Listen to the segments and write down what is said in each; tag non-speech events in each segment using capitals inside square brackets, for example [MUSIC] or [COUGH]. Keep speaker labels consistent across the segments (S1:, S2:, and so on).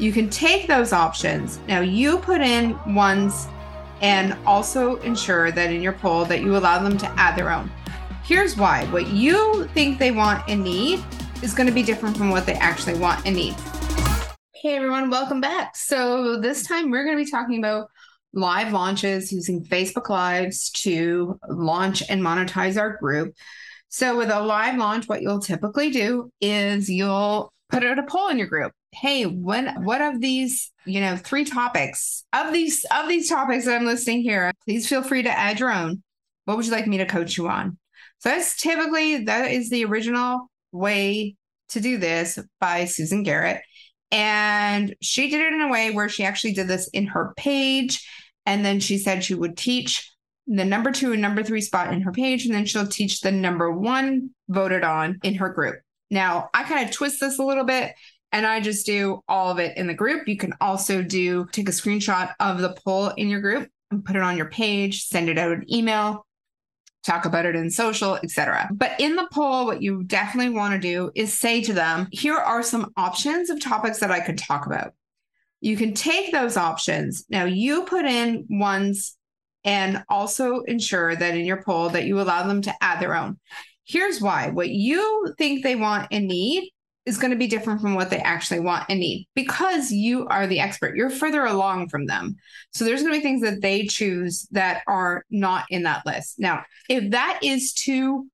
S1: You can take those options. Now you put in ones and also ensure that in your poll that you allow them to add their own. Here's why. What you think they want and need is going to be different from what they actually want and need. Hey everyone, welcome back. So this time we're going to be talking about live launches using Facebook Lives to launch and monetize our group. So with a live launch, what you'll typically do is you'll put out a poll in your group. Hey, when what of these, you know, three topics of these of these topics that I'm listing here, please feel free to add your own. What would you like me to coach you on? So that's typically that is the original way to do this by Susan Garrett. And she did it in a way where she actually did this in her page. And then she said she would teach the number two and number three spot in her page. And then she'll teach the number one voted on in her group. Now, I kind of twist this a little bit and I just do all of it in the group. You can also do take a screenshot of the poll in your group and put it on your page, send it out an email, talk about it in social, etc. But in the poll, what you definitely want to do is say to them, here are some options of topics that I could talk about. You can take those options. Now you put in ones and also ensure that in your poll that you allow them to add their own. Here's why. What you think they want and need is going to be different from what they actually want and need because you are the expert. You're further along from them. So there's going to be things that they choose that are not in that list. Now, if that is too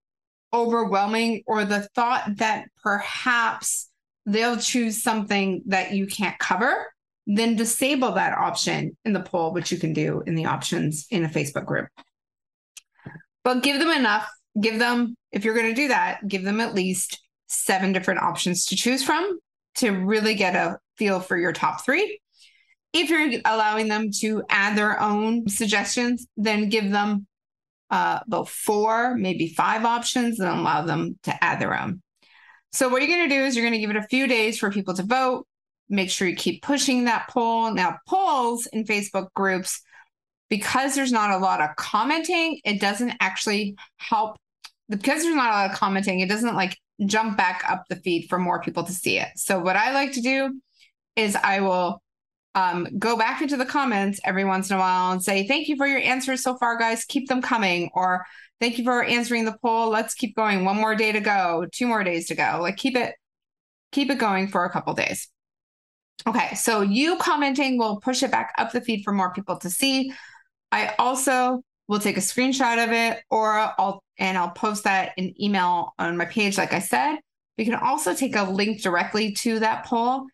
S1: overwhelming or the thought that perhaps they'll choose something that you can't cover, then disable that option in the poll, which you can do in the options in a Facebook group. But give them enough, give them, if you're going to do that, give them at least seven different options to choose from to really get a feel for your top three. If you're allowing them to add their own suggestions, then give them uh, about four, maybe five options and allow them to add their own. So, what you're going to do is you're going to give it a few days for people to vote. Make sure you keep pushing that poll. Now, polls in Facebook groups, because there's not a lot of commenting, it doesn't actually help. Because there's not a lot of commenting, it doesn't like jump back up the feed for more people to see it. So what I like to do is I will um, go back into the comments every once in a while and say, thank you for your answers so far, guys. Keep them coming. Or thank you for answering the poll. Let's keep going. One more day to go, two more days to go. Like keep it, keep it going for a couple days. Okay, so you commenting will push it back up the feed for more people to see. I also will take a screenshot of it or I'll and I'll post that in email on my page, like I said. We can also take a link directly to that poll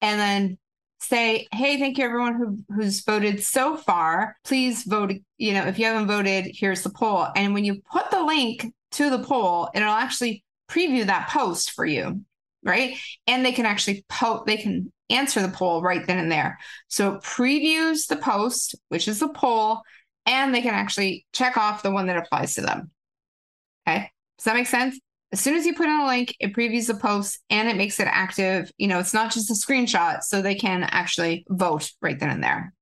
S1: and then say, hey, thank you everyone who, who's voted so far. Please vote. You know, if you haven't voted, here's the poll. And when you put the link to the poll, it'll actually preview that post for you, right? And they can actually post, they can answer the poll right then and there. So it previews the post, which is the poll, and they can actually check off the one that applies to them. Okay. Does that make sense? As soon as you put in a link, it previews the post and it makes it active. You know, it's not just a screenshot, so they can actually vote right then and there.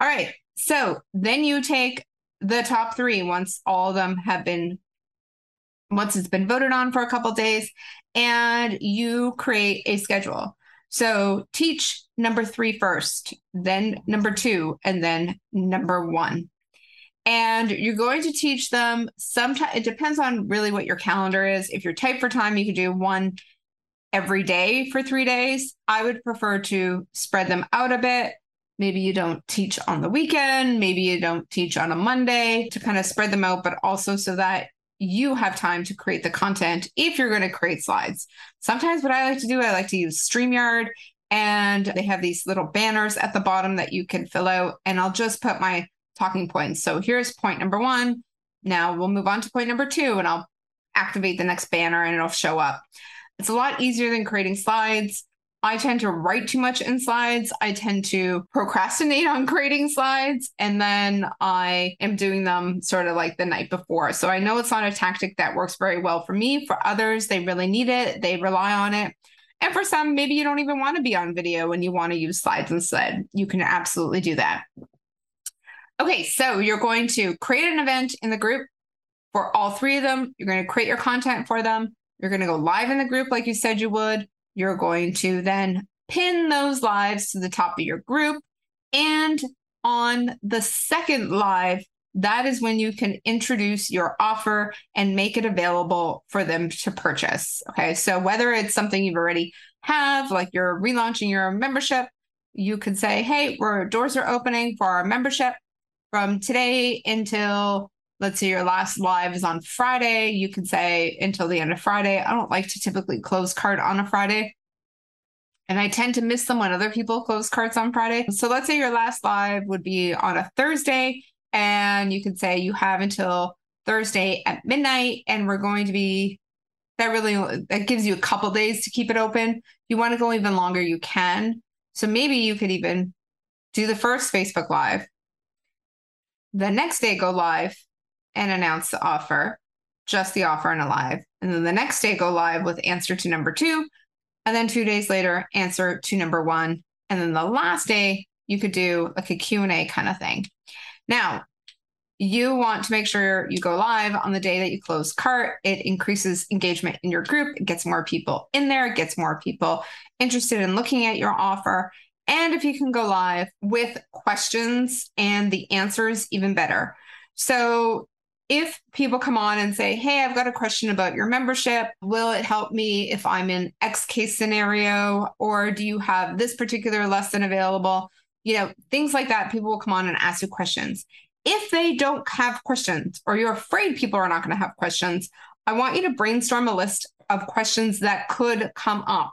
S1: All right. So then you take the top three once all of them have been, once it's been voted on for a couple days, and you create a schedule. So teach number three first, then number two, and then number one and you're going to teach them sometimes it depends on really what your calendar is. If you're tight for time you could do one every day for three days. I would prefer to spread them out a bit. Maybe you don't teach on the weekend maybe you don't teach on a monday to kind of spread them out but also so that you have time to create the content if you're going to create slides. Sometimes what i like to do i like to use streamyard and they have these little banners at the bottom that you can fill out and i'll just put my talking points. So here's point number one. Now we'll move on to point number two, and I'll activate the next banner and it'll show up. It's a lot easier than creating slides. I tend to write too much in slides. I tend to procrastinate on [LAUGHS] creating slides and then I am doing them sort of like the night before. So I know it's not a tactic that works very well for me. For others, they really need it, they rely on it. And for some, maybe you don't even want to be on video and you want to use slides instead. You can absolutely do that. Okay, so you're going to create an event in the group for all three of them. You're going to create your content for them. You're going to go live in the group like you said you would. You're going to then pin those lives to the top of your group. And on the second live, that is when you can introduce your offer and make it available for them to purchase. Okay. So whether it's something you've already have, like you're relaunching your membership, you could say, hey, we're doors are opening for our membership from today until let's say your last live is on Friday. You can say until the end of Friday. I don't like to typically close cart on a Friday. And I tend to miss them when other people close carts on Friday. So let's say your last live would be on a Thursday and you can say you have until Thursday at midnight, and we're going to be that really that gives you a couple days to keep it open. If you want to go even longer, you can. So maybe you could even do the first Facebook Live, the next day go live and announce the offer, just the offer and a live. And then the next day go live with answer to number two. And then two days later, answer to number one. And then the last day, you could do like a Q&A kind of thing. Now, you want to make sure you go live on the day that you close cart. It increases engagement in your group. It gets more people in there, it gets more people interested in looking at your offer. And if you can go live with questions and the answers, even better. So if people come on and say, Hey, I've got a question about your membership, will it help me if I'm in X case scenario? Or do you have this particular lesson available? you know, things like that. People will come on and ask you questions. If they don't have questions or you're afraid people are not going to have questions, I want you to brainstorm a list of questions that could come up.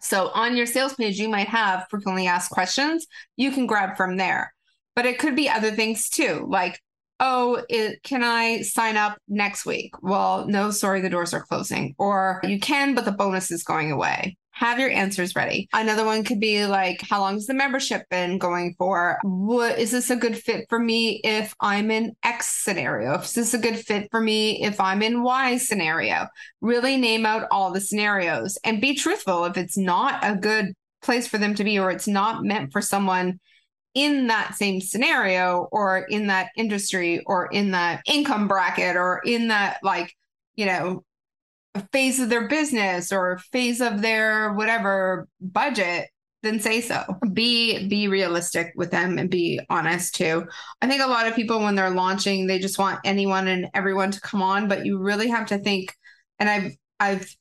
S1: So on your sales page, you might have frequently asked questions. You can grab from there, but it could be other things too, like, oh, it, can I sign up next week? Well, no, sorry, the doors are closing. Or you can, but the bonus is going away have your answers ready. Another one could be like, how long has the membership been going for? What is this a good fit for me if I'm in X scenario? Is this a good fit for me if I'm in Y scenario? Really name out all the scenarios and be truthful. If it's not a good place for them to be or it's not meant for someone in that same scenario or in that industry or in that income bracket or in that like you know phase of their business or phase of their whatever budget then say so. Be be realistic with them and be honest too. I think a lot of people when they're launching they just want anyone and everyone to come on but you really have to think and i've i've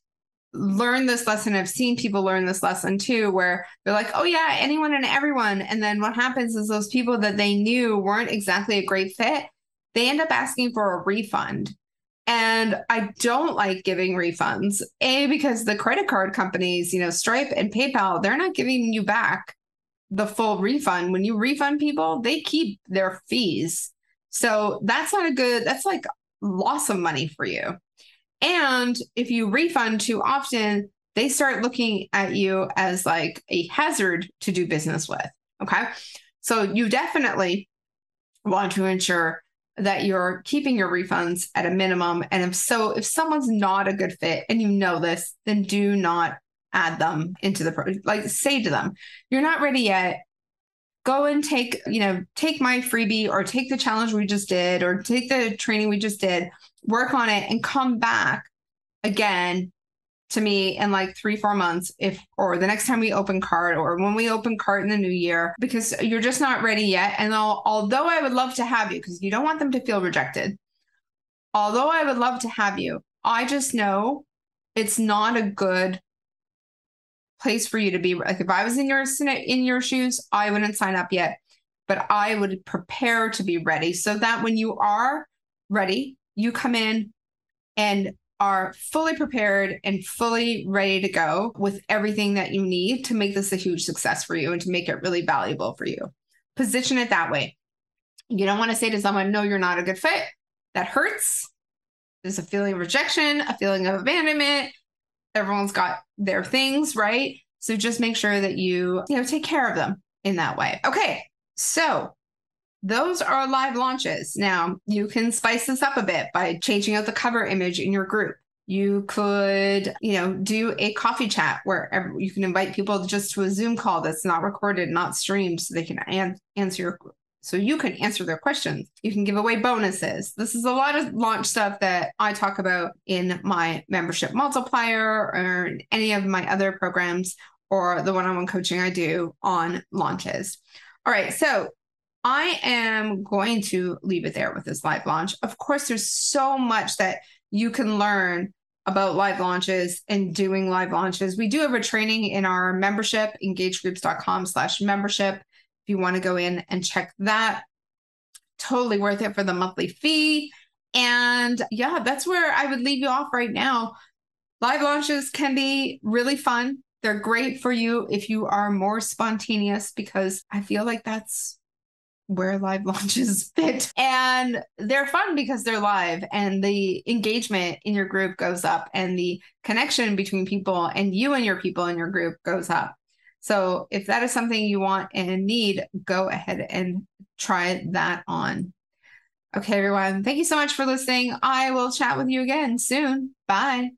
S1: learned this lesson i've seen people learn this lesson too where they're like oh yeah anyone and everyone. And then what happens is those people that they knew weren't exactly a great fit they end up asking for a refund and I don't like giving refunds. A, because the credit card companies, you know, Stripe and PayPal, they're not giving you back the full refund. When you refund people, they keep their fees. So that's not a good, that's like loss of money for you. And if you refund too often, they start looking at you as like a hazard to do business with. Okay. So you definitely want to ensure that you're keeping your refunds at a minimum. And if so, if someone's not a good fit and you know this, then do not add them into the pro- like say to them, you're not ready yet. Go and take, you know, take my freebie or take the challenge we just did or take the training we just did, work on it and come back again to me in like three, four months, if or the next time we open cart or when we open cart in the new year, because you're just not ready yet. And although I would love to have you, because you don't want them to feel rejected, although I would love to have you, I just know it's not a good place for you to be. Like if I was in your in your shoes, I wouldn't sign up yet, but I would prepare to be ready so that when you are ready, you come in and are fully prepared and fully ready to go with everything that you need to make this a huge success for you and to make it really valuable for you. Position it that way. You don't want to say to someone, no, you're not a good fit. That hurts. There's a feeling of rejection, a feeling of abandonment. Everyone's got their things, right? So just make sure that you, you know, take care of them in that way. Okay. So those are live launches. Now, you can spice this up a bit by changing out the cover image in your group. You could, you know, do a coffee chat where you can invite people just to a Zoom call that's not recorded, not streamed, so they can an- answer your so you can answer their questions. You can give away bonuses. This is a lot of launch stuff that I talk about in my membership multiplier or any of my other programs or the one on one coaching I do on launches. All right. So I am going to leave it there with this live launch. Of course, there's so much that you can learn about live launches and doing live launches. We do have a training in our membership, engagegroups.com slash membership. If you want to go in and check that, totally worth it for the monthly fee. And yeah, that's where I would leave you off right now. Live launches can be really fun. They're great for you if you are more spontaneous because I feel like that's where live [LAUGHS] launches fit. And they're fun because they're live and the engagement in your group goes up and the connection between people and you and your people in your group goes up. So if that is something you want and need, go ahead and try that on. Okay, everyone. Thank you so much for listening. I will chat with you again soon. Bye.